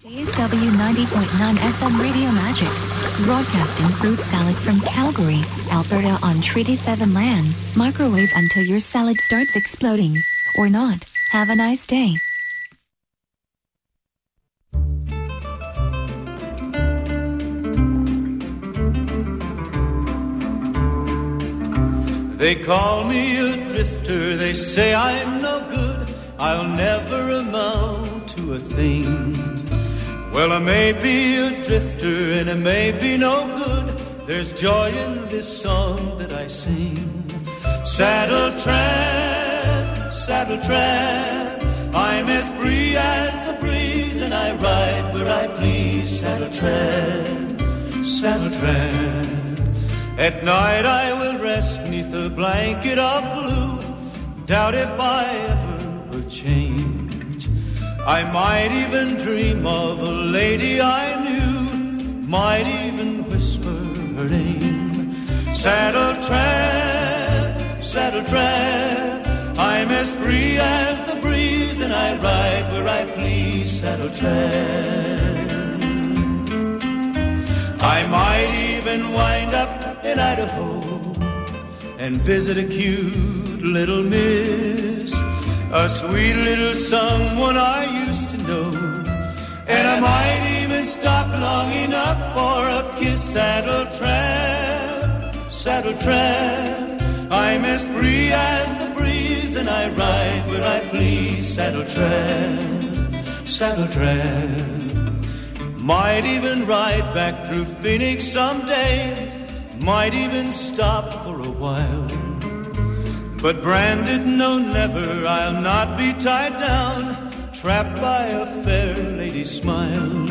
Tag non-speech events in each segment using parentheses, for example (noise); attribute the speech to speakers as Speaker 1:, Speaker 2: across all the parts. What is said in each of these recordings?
Speaker 1: JSW 90.9 FM Radio Magic. Broadcasting fruit salad from Calgary, Alberta on Treaty 7 land. Microwave until your salad starts exploding. Or not. Have a nice day.
Speaker 2: They call me a drifter, they say I'm no good, I'll never amount to a thing. Well, I may be a drifter and I may be no good, there's joy in this song that I sing. Saddle tramp, saddle tramp, I'm as free as the breeze and I ride where I please. Saddle tramp, saddle tramp. At night I will rest neath a blanket of blue. Doubt if I ever will change. I might even dream of a lady I knew. Might even whisper her name. Saddle oh, tramp, saddle oh, tramp. I'm as free as the breeze, and I ride where I please. Saddle oh, tramp. I might even wind up in Idaho and visit a cute little miss, a sweet little someone I used to know. And I might even stop long enough for a kiss. Saddle tramp, saddle tramp. I'm as free as the breeze, and I ride where I please. Saddle tramp, saddle tramp. Might even ride back through Phoenix someday. Might even stop for a while. But branded, no, never, I'll not be tied down, trapped by a fair lady's smile.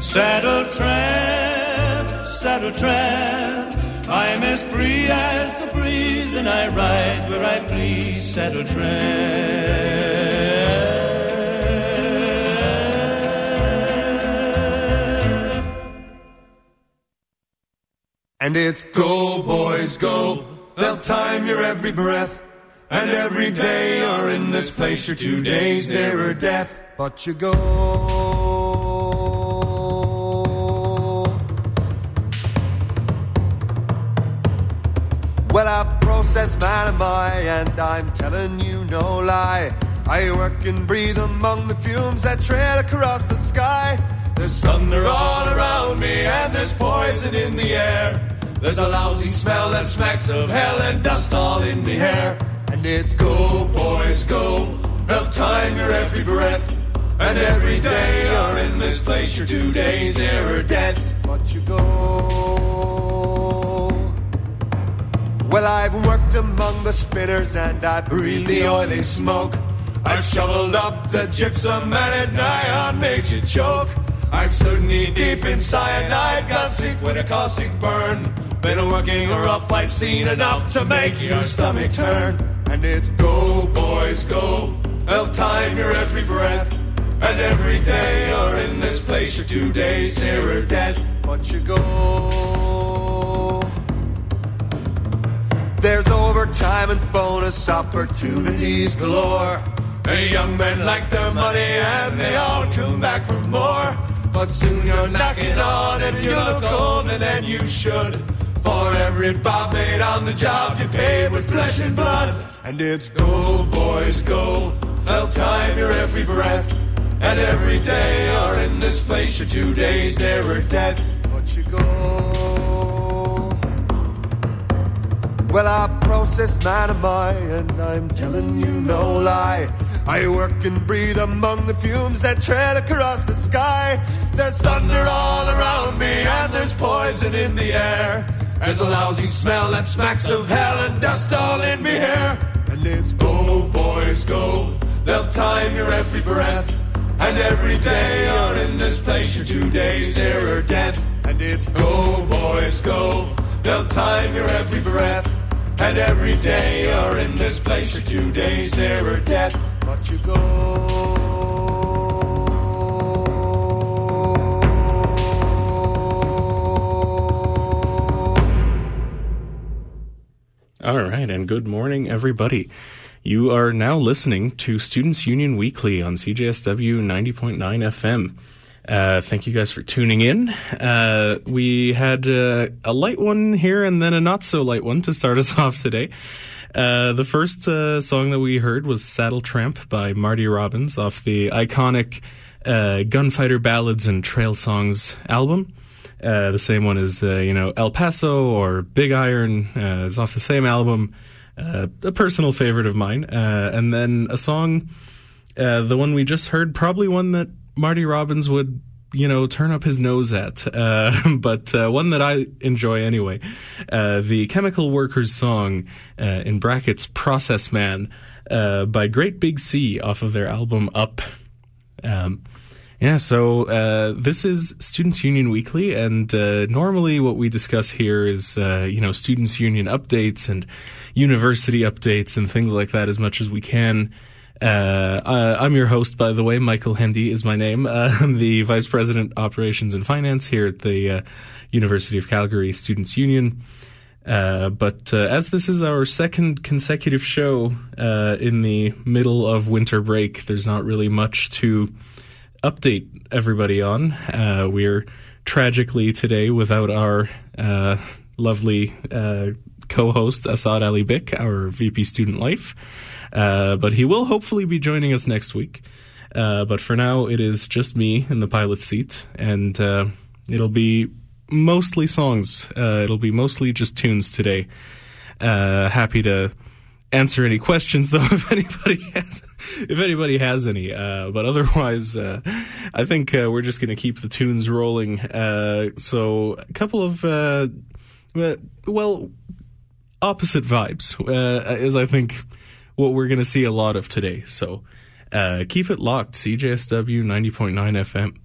Speaker 2: Saddle tramp, saddle tramp, I'm as free as the breeze, and I ride where I please. Saddle tramp.
Speaker 3: And it's go, boys, go. They'll time your every breath. And every day you're in this place, you're two days nearer death. But you go. Well, a process man am I, and I'm telling you no lie. I work and breathe among the fumes that trail across the sky. There's thunder all around me, and there's poison in the air. There's a lousy smell that smacks of hell and dust all in the air. It's go, boys, go. They'll time your every breath. And every day you're in this place, you're two days nearer death. But you go. Well, I've worked among the spinners and I breathe the oily smoke. I've shoveled up the gypsum and at nigh made you choke. I've stood knee deep in cyanide, got sick with a caustic burn. Been working rough fight, seen enough to make your stomach turn. And it's go, boys, go. They'll time your every breath. And every day you're in this place, you're two days nearer death. But you go. There's overtime and bonus opportunities galore. The young men like their money and they all come back for more. But soon you're knocking on and you look older than you should. For every bob made on the job you paid with flesh and blood. And it's go, boys, go. They'll time your every breath. And every day you're in this place, you're two days nearer death. But you go. Well, I process man am I, and I'm telling you no lie. I work and breathe among the fumes that trail across the sky. There's thunder all around me, and there's poison in the air. There's a lousy smell that smacks of hell and dust all in me hair. And it's go, boys, go. They'll time your every breath. And every day you're in this place, you're two days nearer death. And it's go, boys, go. They'll time your every breath. And every day you're in this place, you're two days nearer death. But you go.
Speaker 4: All right, and good morning, everybody. You are now listening to Students Union Weekly on CJSW 90.9 FM. Uh, thank you guys for tuning in. Uh, we had uh, a light one here and then a not so light one to start us (laughs) off today. Uh, the first uh, song that we heard was Saddle Tramp by Marty Robbins off the iconic uh, Gunfighter Ballads and Trail Songs album. The same one as, you know, El Paso or Big Iron is off the same album. a personal favorite of mine. and then a song, the one we just heard, probably one that Marty Robbins would you know, turn up his nose at, uh, (laughs) but uh, one that I enjoy anyway. Uh, the Chemical Workers song, uh, in brackets, Process Man, uh, by Great Big Sea off of their album Up. Um, yeah, so uh, this is Students Union Weekly, and normally what we discuss here is, you know, Students Union updates and university updates and things like that as much as we can. Uh, I'm your host, by the way. Michael Hendy is my name. (laughs) Uh, I'm the Vice President, Operations and Finance here at the uh, University of Calgary Students Union. Uh, but uh, as this is our second consecutive show uh, in the middle of winter break, there's not really much to update everybody on. we're tragically today without our lovely co-host Assad Ali Bik, our VP Student Life. Uh, but he will hopefully be joining us next week. Uh, but for now, it is just me in the pilot seat, and uh, it'll be mostly songs. Uh, it'll be mostly just tunes today. Uh, happy to answer any questions though (laughs) if anybody has if anybody has any uh, but otherwise uh, i think uh, we're just going to keep the tunes rolling so a couple of well opposite vibes is i think what we're going to see a lot of today. So uh, keep it locked. CJSW 90.9 FM.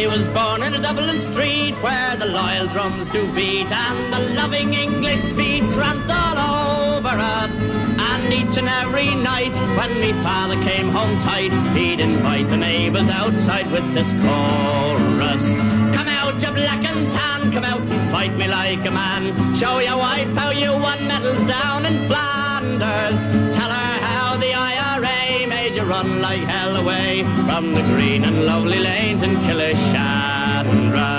Speaker 5: I was born in a Dublin street where the loyal drums do beat and the loving English feet tramped all over us. And each and every night when me father came home tight, he'd invite the neighbours outside with this chorus. Come out, you black and tan, come out fight me like a man. Show your wife how you won medals down in Flanders. Run like hell away from the green and lovely lanes in Killeshandra.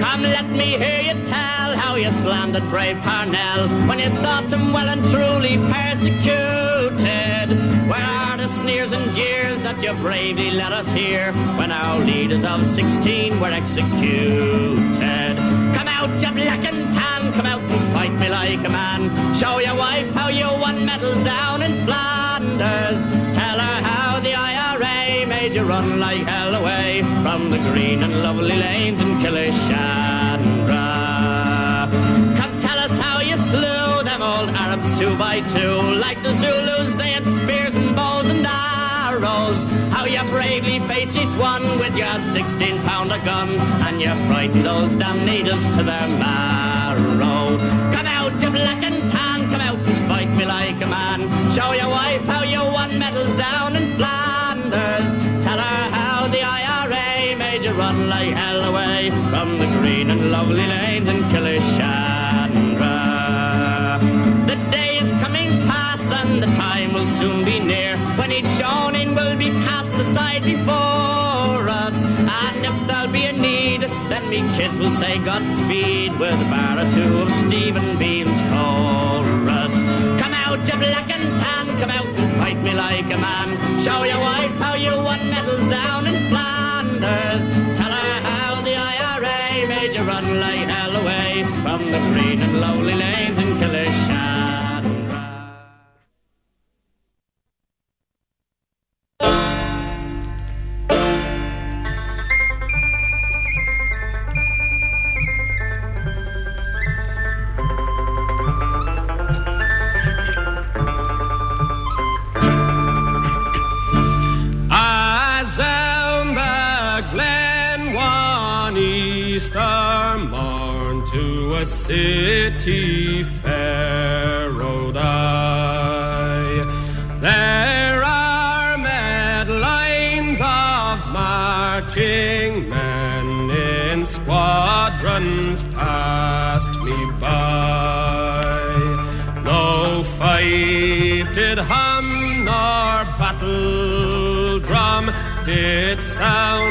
Speaker 5: Come, let me hear you tell how you slandered brave Parnell when you thought him well and truly persecuted. Where are the sneers and jeers that you bravely let us hear when our leaders of 16 were executed? Come out, you black and tan, come out and fight me like a man. Show your wife how you won medals down in Flanders. Tell her how the IRA made you run like hell away from the green and lovely lanes in Killeshandra. Come tell us how you slew them old Arabs two by two. Like the Zulus, they had and arrows. How you bravely face each one with your 16 pounder gun. And you frighten those damn natives to their marrow. Come out, you black and tan, come out and fight me like a man. Show your wife how you won medals down in Flanders. Tell her how the IRA made you run like hell away from the green and lovely lanes in Killeshandra. The day is coming past and the time will soon be near when each be aside before us. And if there'll be a need, then me kids will say Godspeed with a bar or two of Stephen Behan's chorus. Come out, you black and tan, come out and fight me like a man. Show your wife how you won medals down in Flanders. Tell her how the IRA made you run like hell away from the green and lovely lanes
Speaker 6: city fair rode I. There are mad lines of marching men in squadrons passed me by. No fife did hum nor battle drum did sound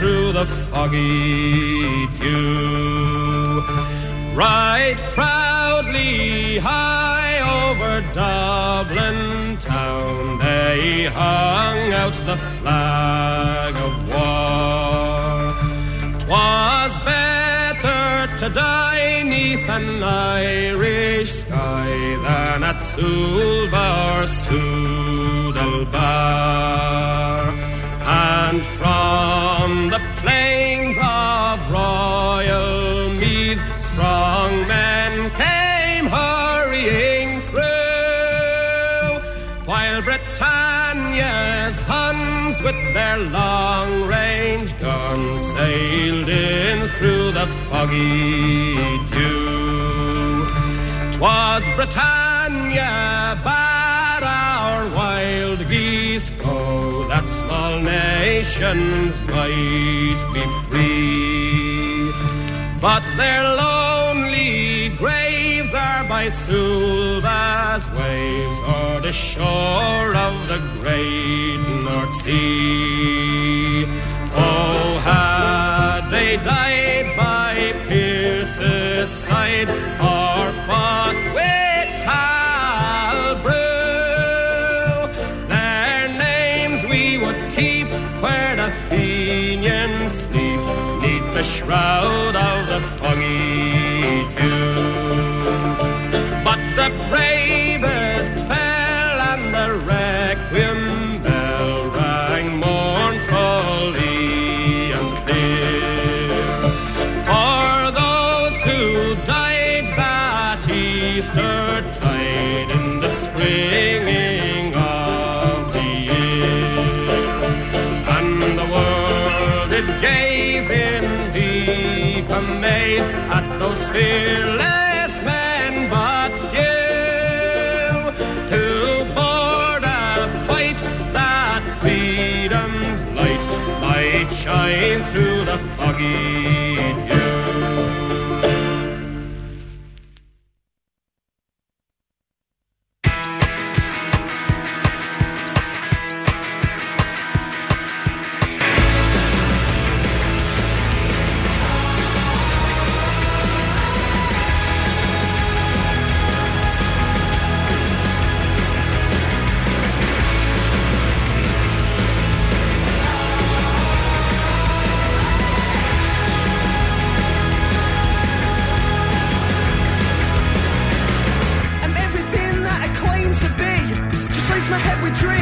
Speaker 6: through the foggy dew. Right proudly high over Dublin town they hung out the flag of war. 'Twas better to die neath an Irish sky than at Sulvar Sudalbar. And from the plains of royal Meath, strong men came hurrying through, while Britannia's Huns with their long range guns sailed in through the foggy dew. 'Twas Britannia bade our wild geese small nations might be free. But their lonely graves are by Suvla's waves, or the shore of the great North Sea. Oh, had they died by Pearse's side, or fought the of the foggy dew. At
Speaker 7: dream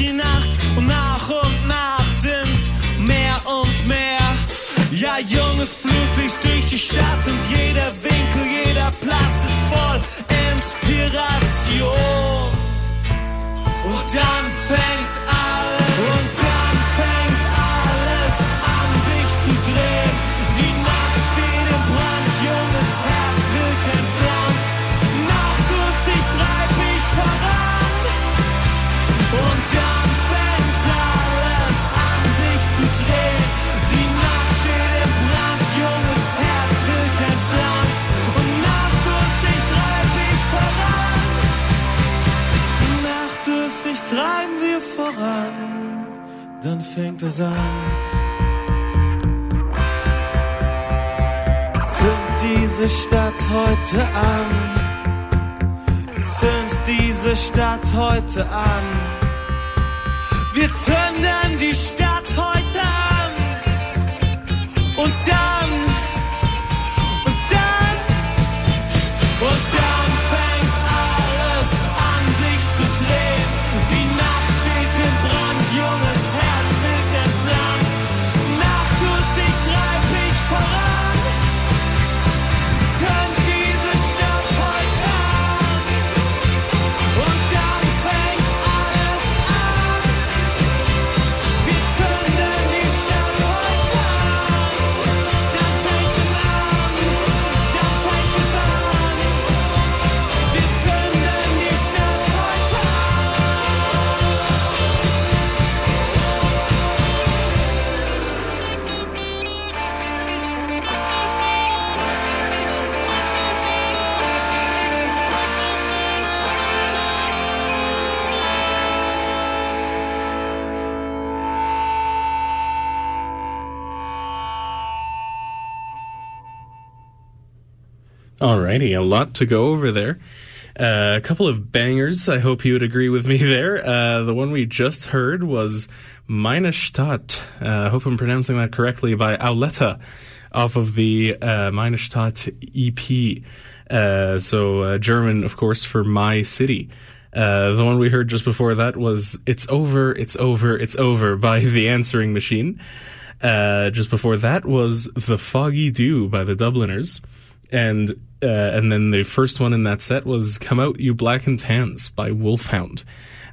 Speaker 8: die Nacht und nach und nach sind's mehr und mehr. Ja, junges Blut fließt durch die Stadt und jeder Winkel, jeder Platz ist voll Inspiration. Und dann fängt Dann fängt es an. Zünd diese Stadt heute an. Zünd diese Stadt heute an. Wir zünden die Stadt heute an. Und dann,
Speaker 4: Alrighty, a lot to go over there. Uh, a couple of bangers. I hope you would agree with me there. Uh, the one we just heard was Meine Stadt. Uh, I hope I'm pronouncing that correctly by Auletta off of the uh, Meine Stadt EP. Uh, so uh, German, of course, for My City. Uh, the one we heard just before that was It's Over, It's Over, It's Over by (laughs) The Answering Machine. Uh, just before that was The Foggy Dew by the Dubliners. And uh, and then the first one in that set was "Come Out, You Black and Tans" by Wolfhound,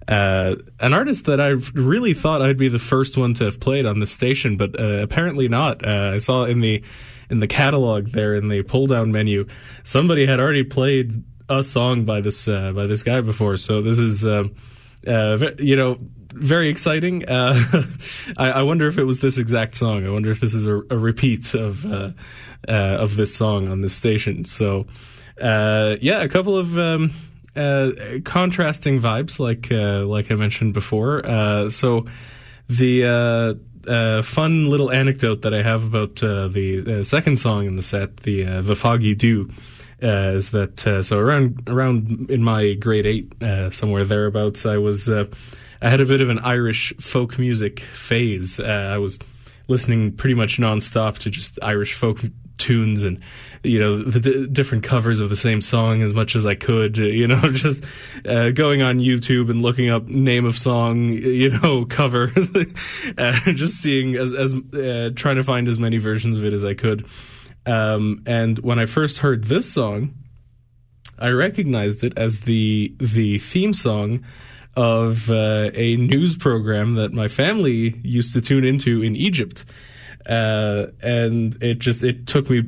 Speaker 4: uh, an artist that I really thought I'd be the first one to have played on the station, but uh, apparently not. Uh, I saw in the in the catalog there in the pull down menu, somebody had already played a song by this uh, by this guy before. So this is uh, uh, you know very exciting. Uh, (laughs) I, I wonder if it was this exact song. I wonder if this is a, a repeat of uh, uh, of this song on this station. So uh, yeah, a couple of. Um, uh, contrasting vibes, like uh, like I mentioned before. So the uh, fun little anecdote that I have about uh, the uh, second song in the set, the the Foggy Dew, is that so around around in my grade eight, somewhere thereabouts, I was I had a bit of an Irish folk music phase. Uh, I was listening pretty much nonstop to just Irish folk tunes and you know the d- different covers of the same song as much as I could. uh, You (laughs) know, just uh, going on YouTube and looking up name of song, you know, (laughs) cover, (laughs) uh, just seeing as as uh, trying to find as many versions of it as I could. Um, and when I first heard this song, I recognized it as the the theme song of uh, a news program that my family used to tune into in Egypt, uh, and it just it took me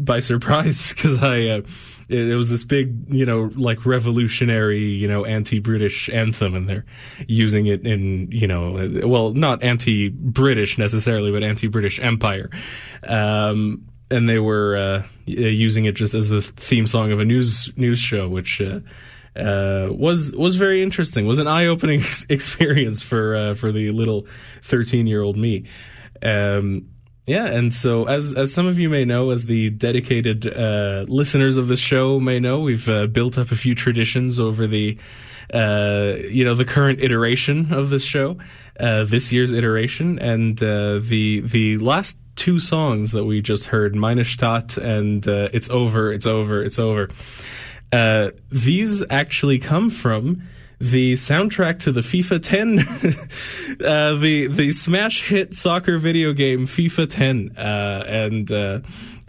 Speaker 4: by surprise (laughs) because I. Uh, it, was this big, you know, like revolutionary, you know, anti-British anthem, and they're using it in, you know, uh, well, not anti-British necessarily, but anti-British Empire. Um, and they were uh, using it just as the theme song of a news news show, which uh, was was very interesting. Was an eye opening (laughs) experience for uh, for the little thirteen year old me. Um, yeah, and so as as some of you may know, as the dedicated uh, listeners of this show may know, we've uh, built up a few traditions over the uh, you know, the current iteration of this show, uh, this year's iteration, and uh, the the last two songs that we just heard, Meine Stadt and It's Over, It's Over, It's Over. Uh, these actually come from the soundtrack to the FIFA 10, (laughs) uh, the the smash hit soccer video game FIFA 10, uh, and uh,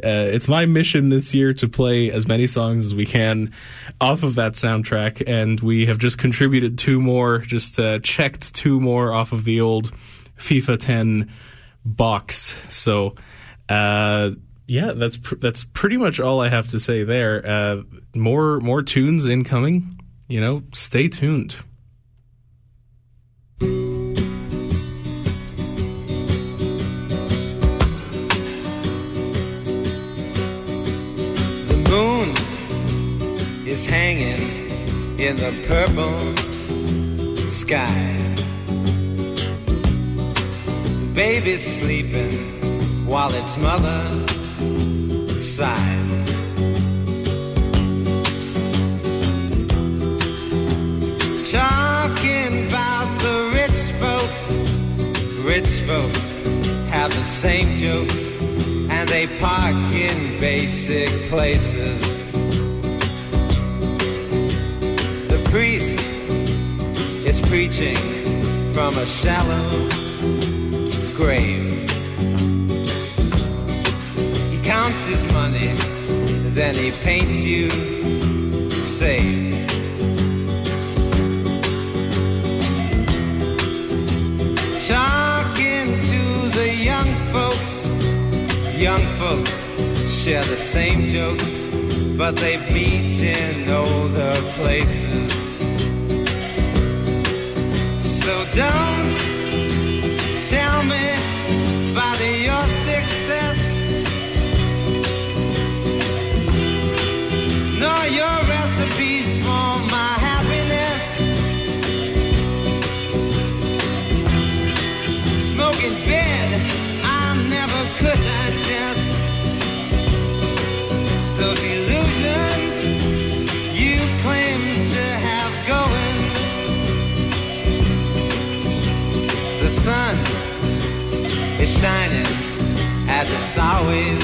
Speaker 4: uh, it's my mission this year to play as many songs as we can off of that soundtrack, and we have just contributed two more, just uh, checked two more off of the old FIFA 10 box. So. Yeah, that's pr- that's pretty much all I have to say there. Uh, more more tunes incoming. You know, stay tuned.
Speaker 9: The moon is hanging in the purple sky. Baby's sleeping while its mother sighs. Talking about the rich folks, rich folks have the same jokes and they park in basic places. The priest is preaching from a shallow grave. Counts his money, then he paints you safe. Talking to the young folks, young folks share the same jokes, but they meet in older places. So don't tell me always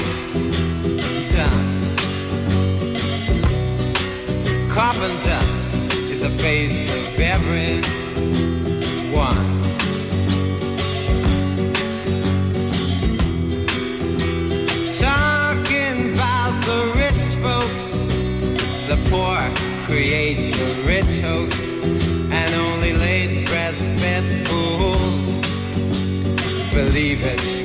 Speaker 9: done. Carbon dust is a face of every one. Talking about the rich folks, the poor create the rich hoax, and only late breastfed fools believe it.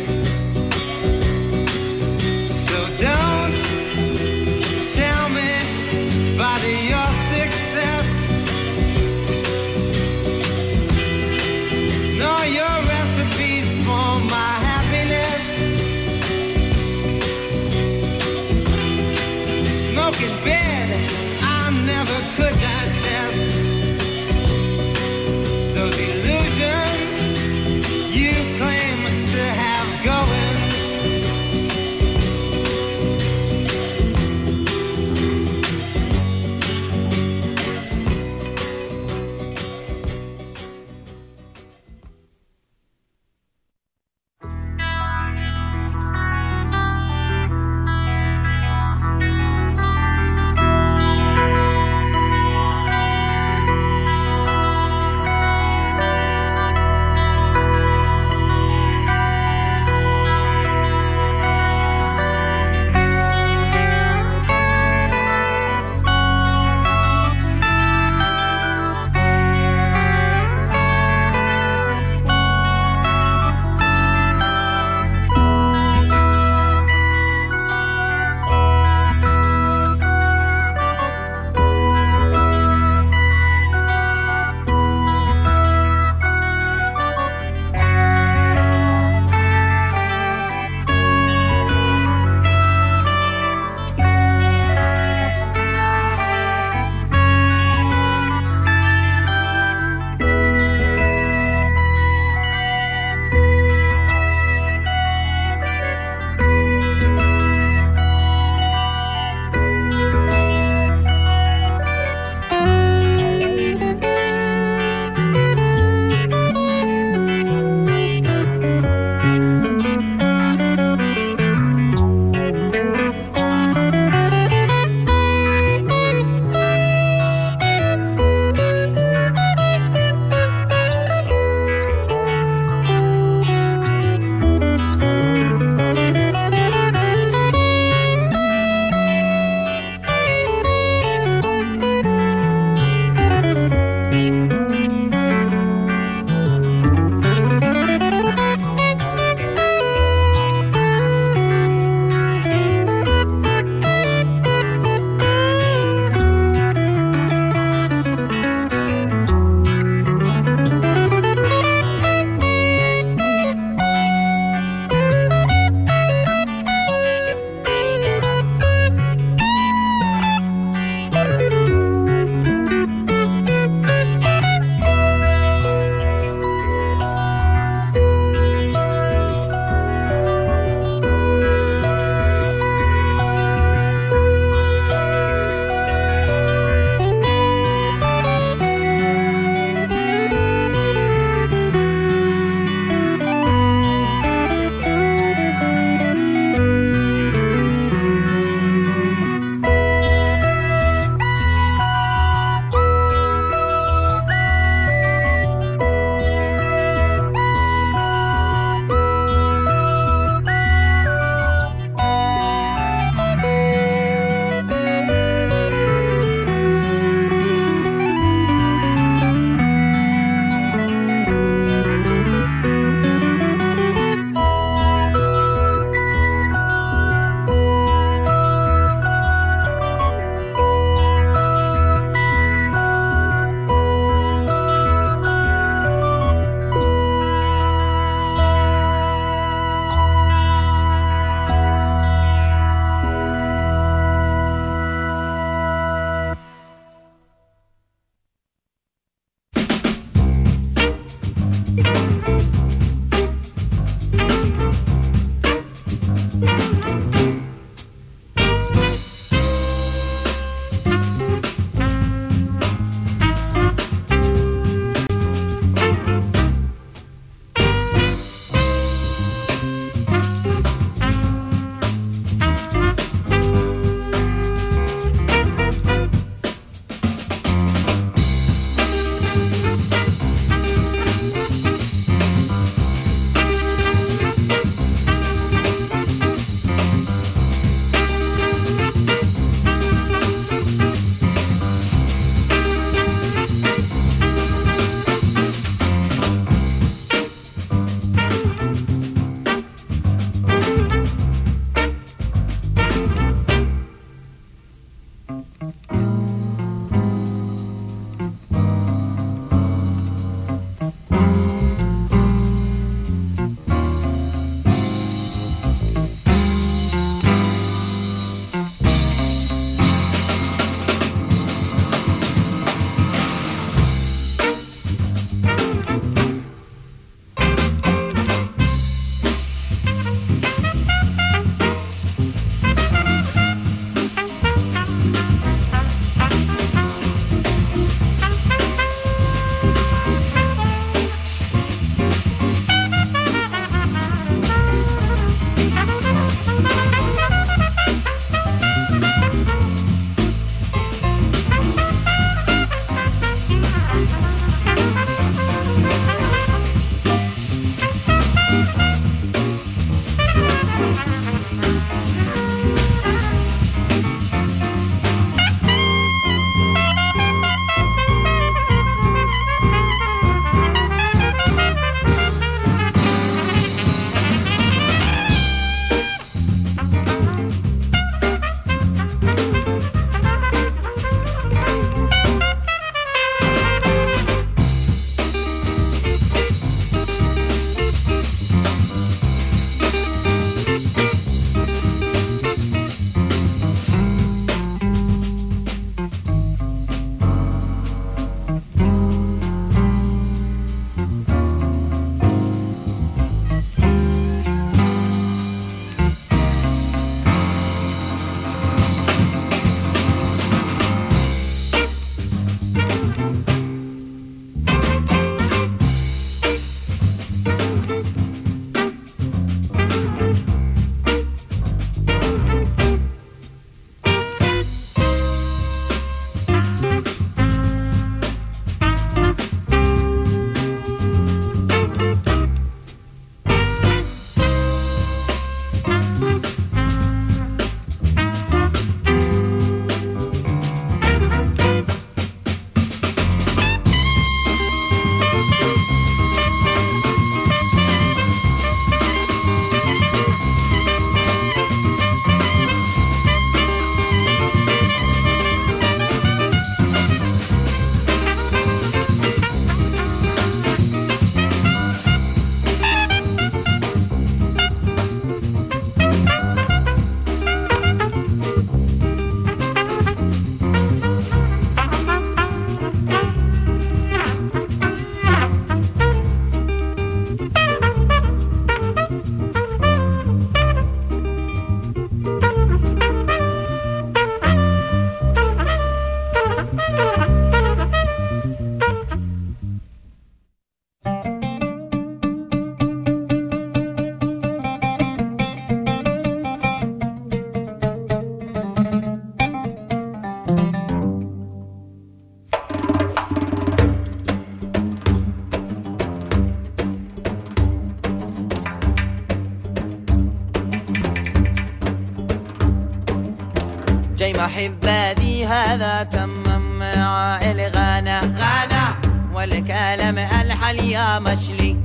Speaker 10: محباتي هذا تمم عائل غانا. غانا. والكلام الحل يا مشلي.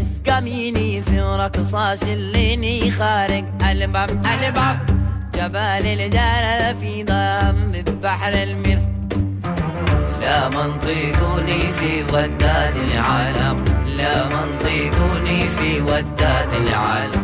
Speaker 10: اسقميني في رقصة شليني خارج ألباب. ألباب. جبال الجلال في ضم بحر الملح لا منطقني في وداد العالم. لا منطقني في وداد العالم.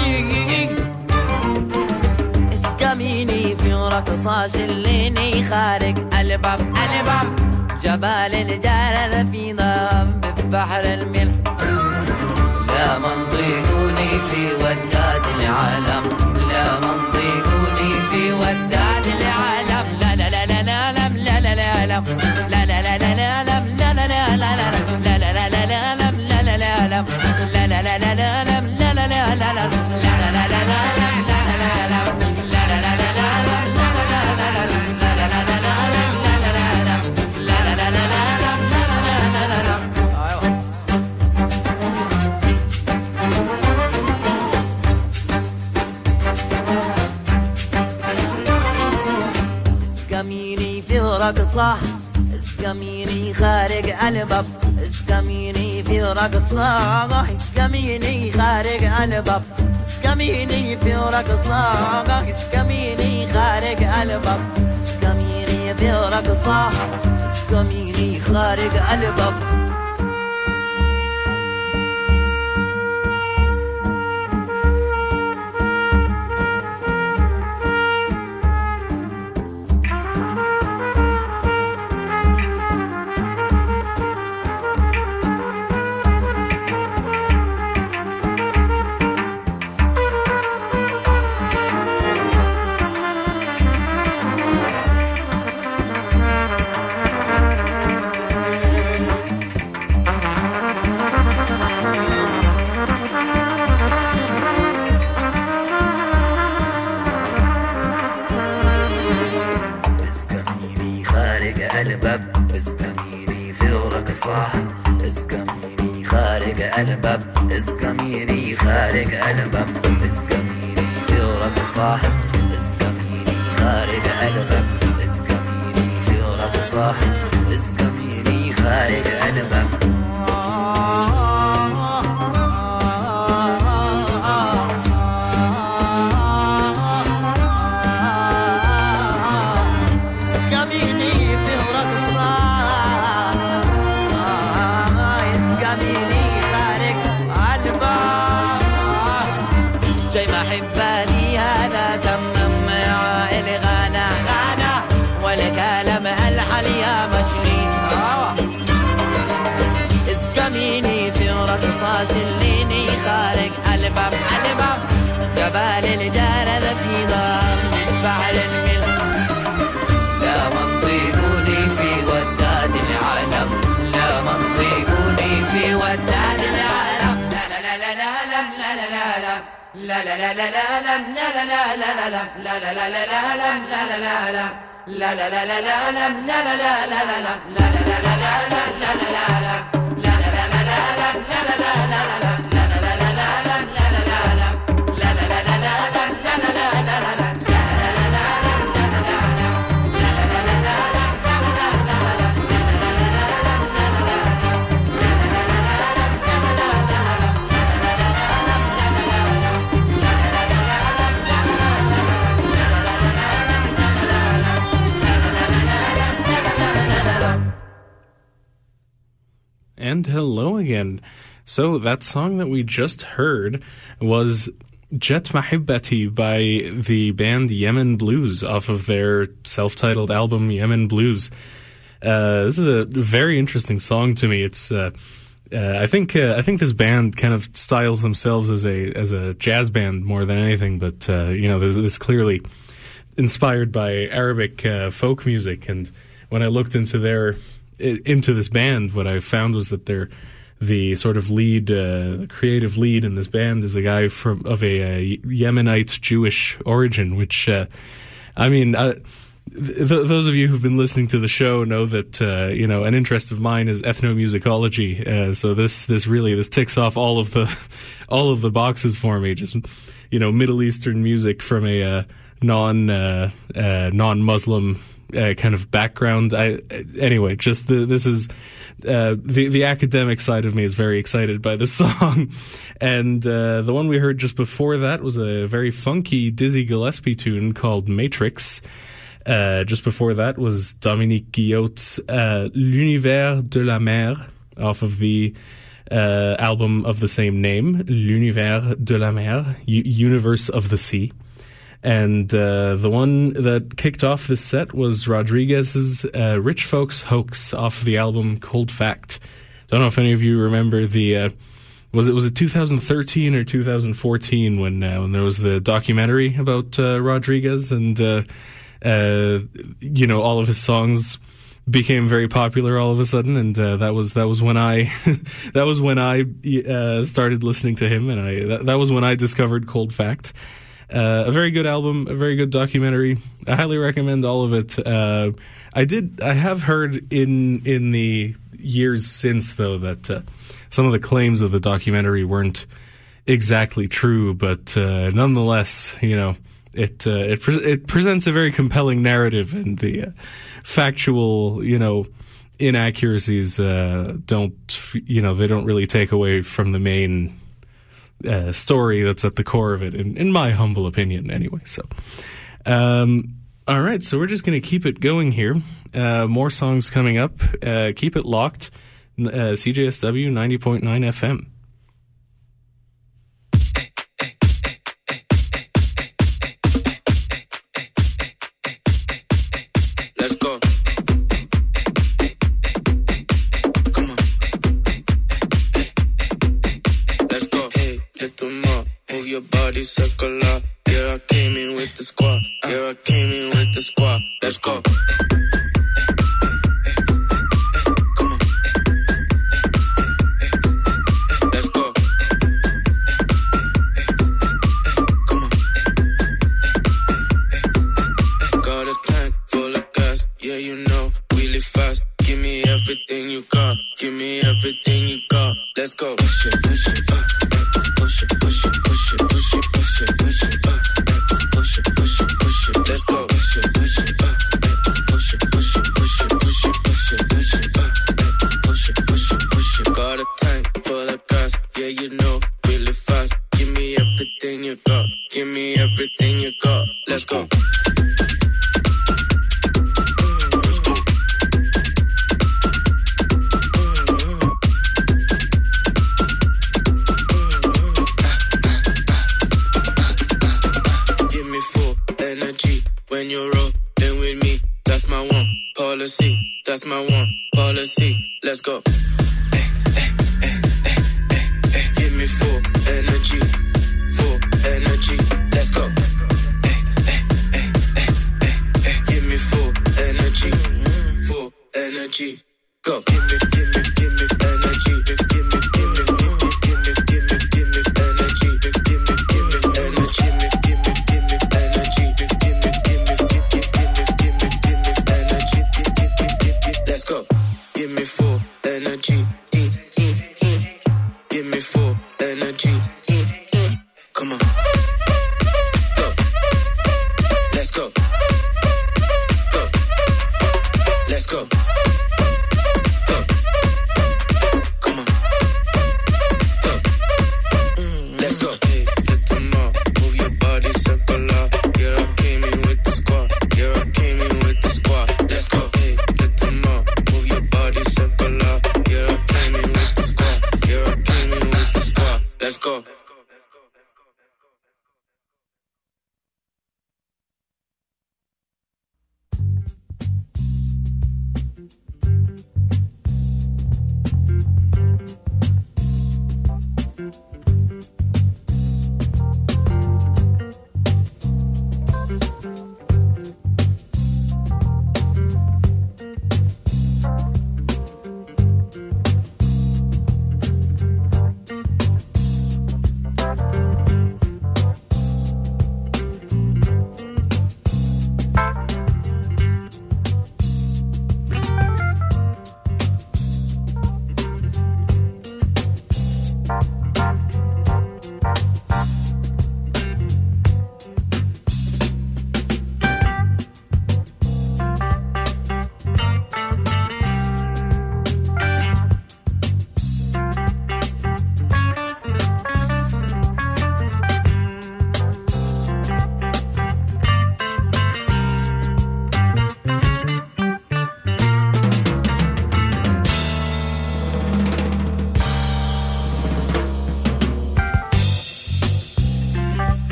Speaker 10: رقصة شليني خارج الباب الباب جبال الجلال في ضم بحر الملح لا منطقني في وداد العالم لا منطقني في وداد العالم لا لا لا لا لا لا لا لا لا رقصة اسقميني خارج الباب. اسقميني في رقصة. اسقميني خارج الباب. اسقميني في رقصة. اسقميني خارج الباب. اسقميني في رقصة. اسقميني خارج الباب.
Speaker 4: Again. So that song that we just heard was Jet Mahibati by the band Yemen Blues off of their self-titled album Yemen Blues. Uh, this is a very interesting song to me. It's uh, uh, I think uh, I think this band kind of styles themselves as a as a jazz band more than anything, but uh, you know, there's, there's clearly inspired by Arabic uh, folk music. And when I looked into their into this band, what I found was that they're the sort of lead, uh, creative lead in this band is a guy from of a, uh Yemenite Jewish origin, which uh, I mean. Th- th- those of you who've been listening to the show know that uh, you know an interest of mine is ethnomusicology. Uh, so this this really this ticks off all of the (laughs) all of the boxes for me. Just you know Middle Eastern music from a non non Muslim kind of background. I anyway, just the, this is. Uh, the the academic side of me is very excited by this (laughs) song, and uh, the one we heard just before that was a very funky Dizzy Gillespie tune called Matrix. Uh, just before that was Dominique Guillot's uh, L'Univers de la Mer off of the uh, album of the same name, L'Univers de la Mer, U- Universe of the Sea. And uh, the one that kicked off this set was Rodriguez's uh, Rich Folks Hoax off the album Cold Fact. I Don't know if any of you remember the. Uh, was it was it 2013 or 2014 when uh, when there was the documentary about uh, Rodriguez and uh, you know all of his songs became very popular all of a sudden and uh, that was that was when I (laughs) that was when I uh, started listening to him and I that, that was when I discovered Cold Fact. Uh, a very good album, a very good documentary. I highly recommend all of it. Uh, I did. I have heard in in the years since though that uh, some of the claims of the documentary weren't exactly true, but uh, nonetheless, you know, it uh, it pre- it presents a very compelling narrative, and the uh, factual, you know, inaccuracies don't, you know, they don't really take away from the main uh, story that's at the core of it, in, in my humble opinion, anyway. So, um, all right, so we're just going to keep it going here. Uh, more songs coming up. Uh, keep it locked. Uh, CJSW 90.9 FM.
Speaker 11: Your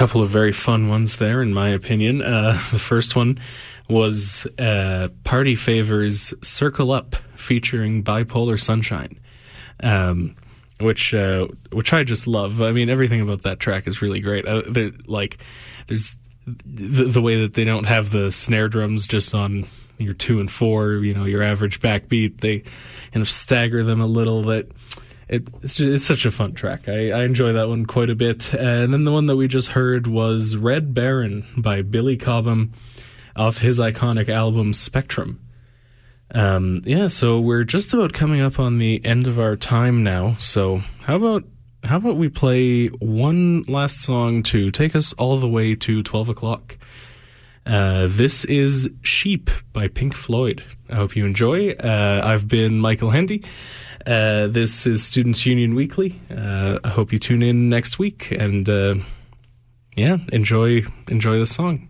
Speaker 4: couple of very fun ones there, in my opinion. Uh, (laughs) the first one was uh, Party Favors Circle Up featuring Bipolar Sunshine. Um, which uh, which I just love. I mean, everything about that track is really great. Uh, like, there's the, the way that they don't have the snare drums just on your two and four, you know, your average backbeat. They kind of stagger them a little. That it, it's just, it's such a fun track. I, I enjoy that one quite a bit. And then the one that we just heard was Red Baron by Billy Cobham off his iconic album Spectrum. Um, yeah, so we're just about coming up on the end of our time now. So how about how about we play one last song to take us all the way to twelve o'clock? Uh, this is Sheep by Pink Floyd. I hope you enjoy. Uh, I've been Michael Hendy. Uh, this is Students Union Weekly. Uh, I hope you tune in next week and uh, yeah, enjoy enjoy the song.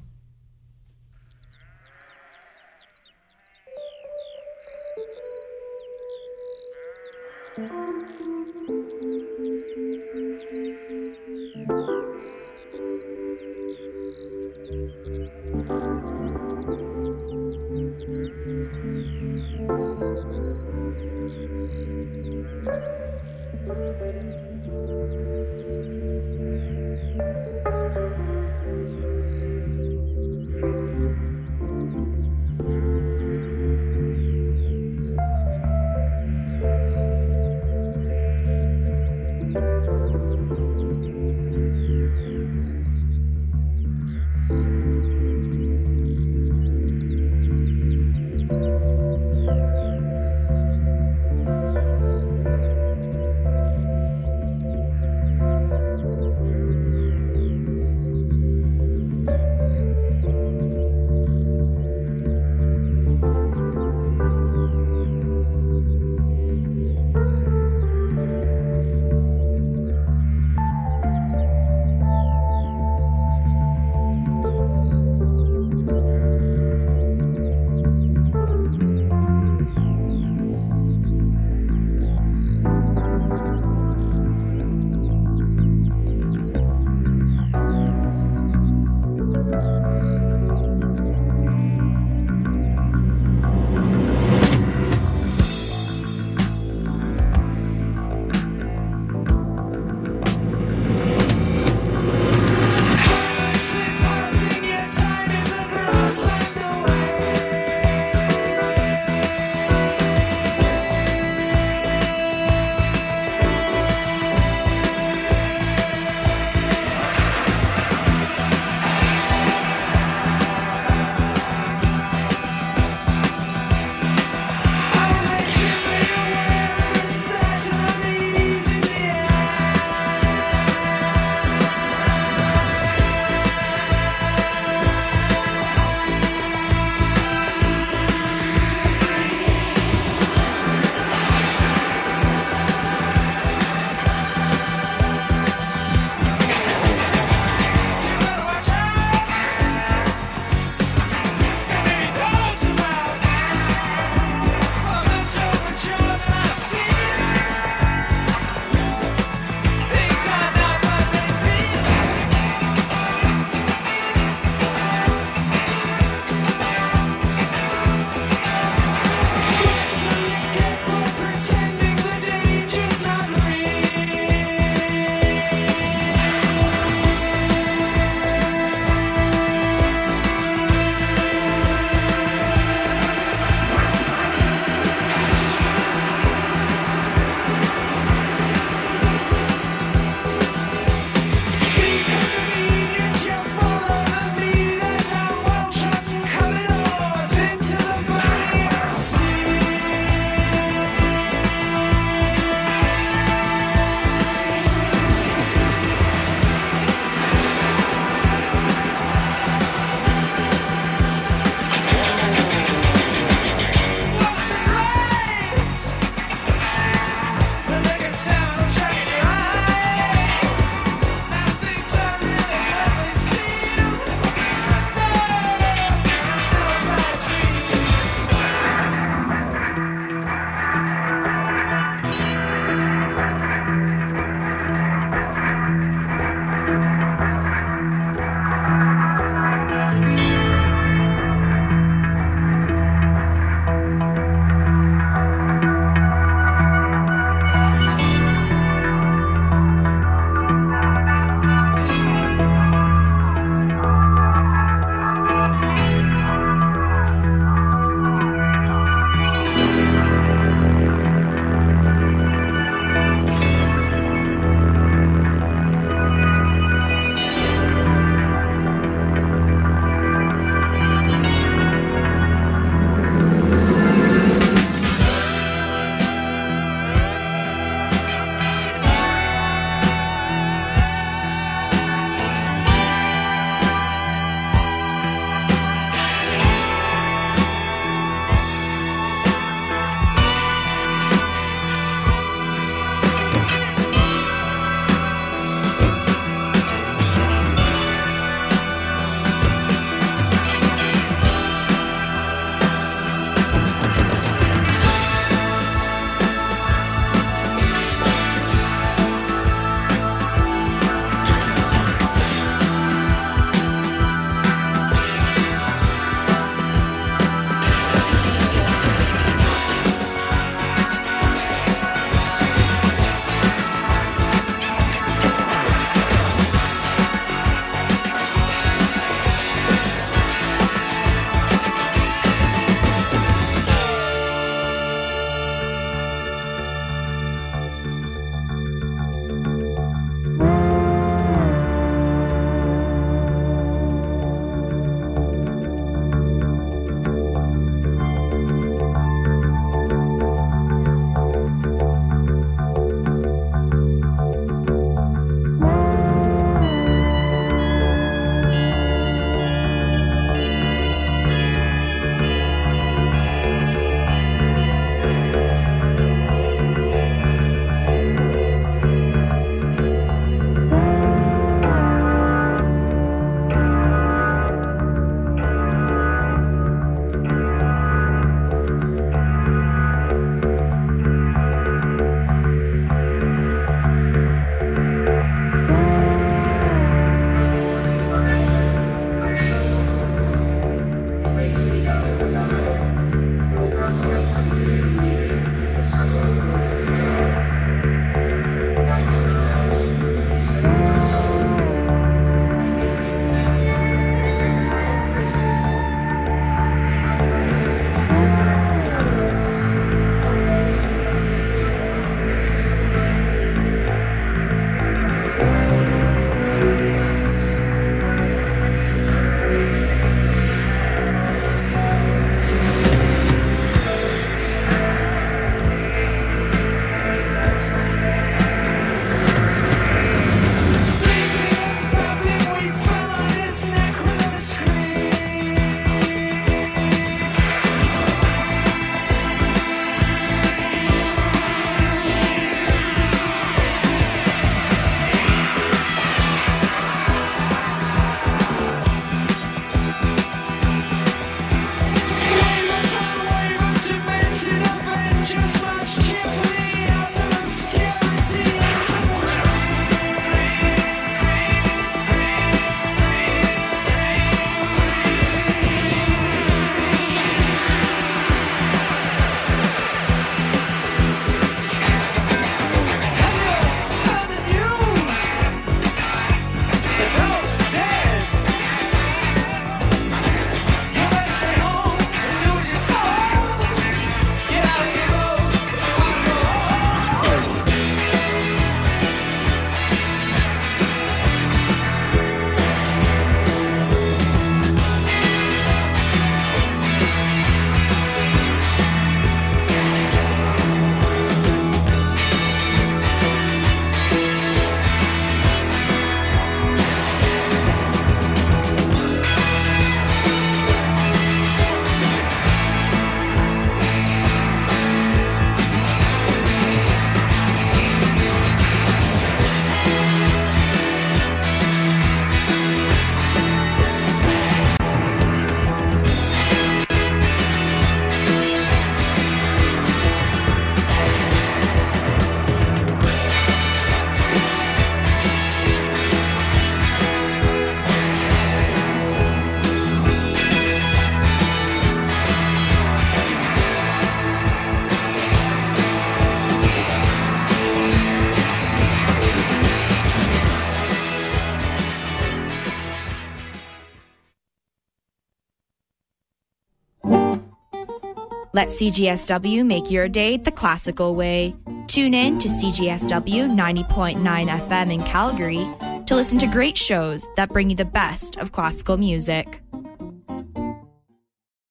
Speaker 12: Let CJSW make your day the classical way. Tune in to CJSW 90.9 FM in Calgary to listen to great shows that bring you the best of classical music.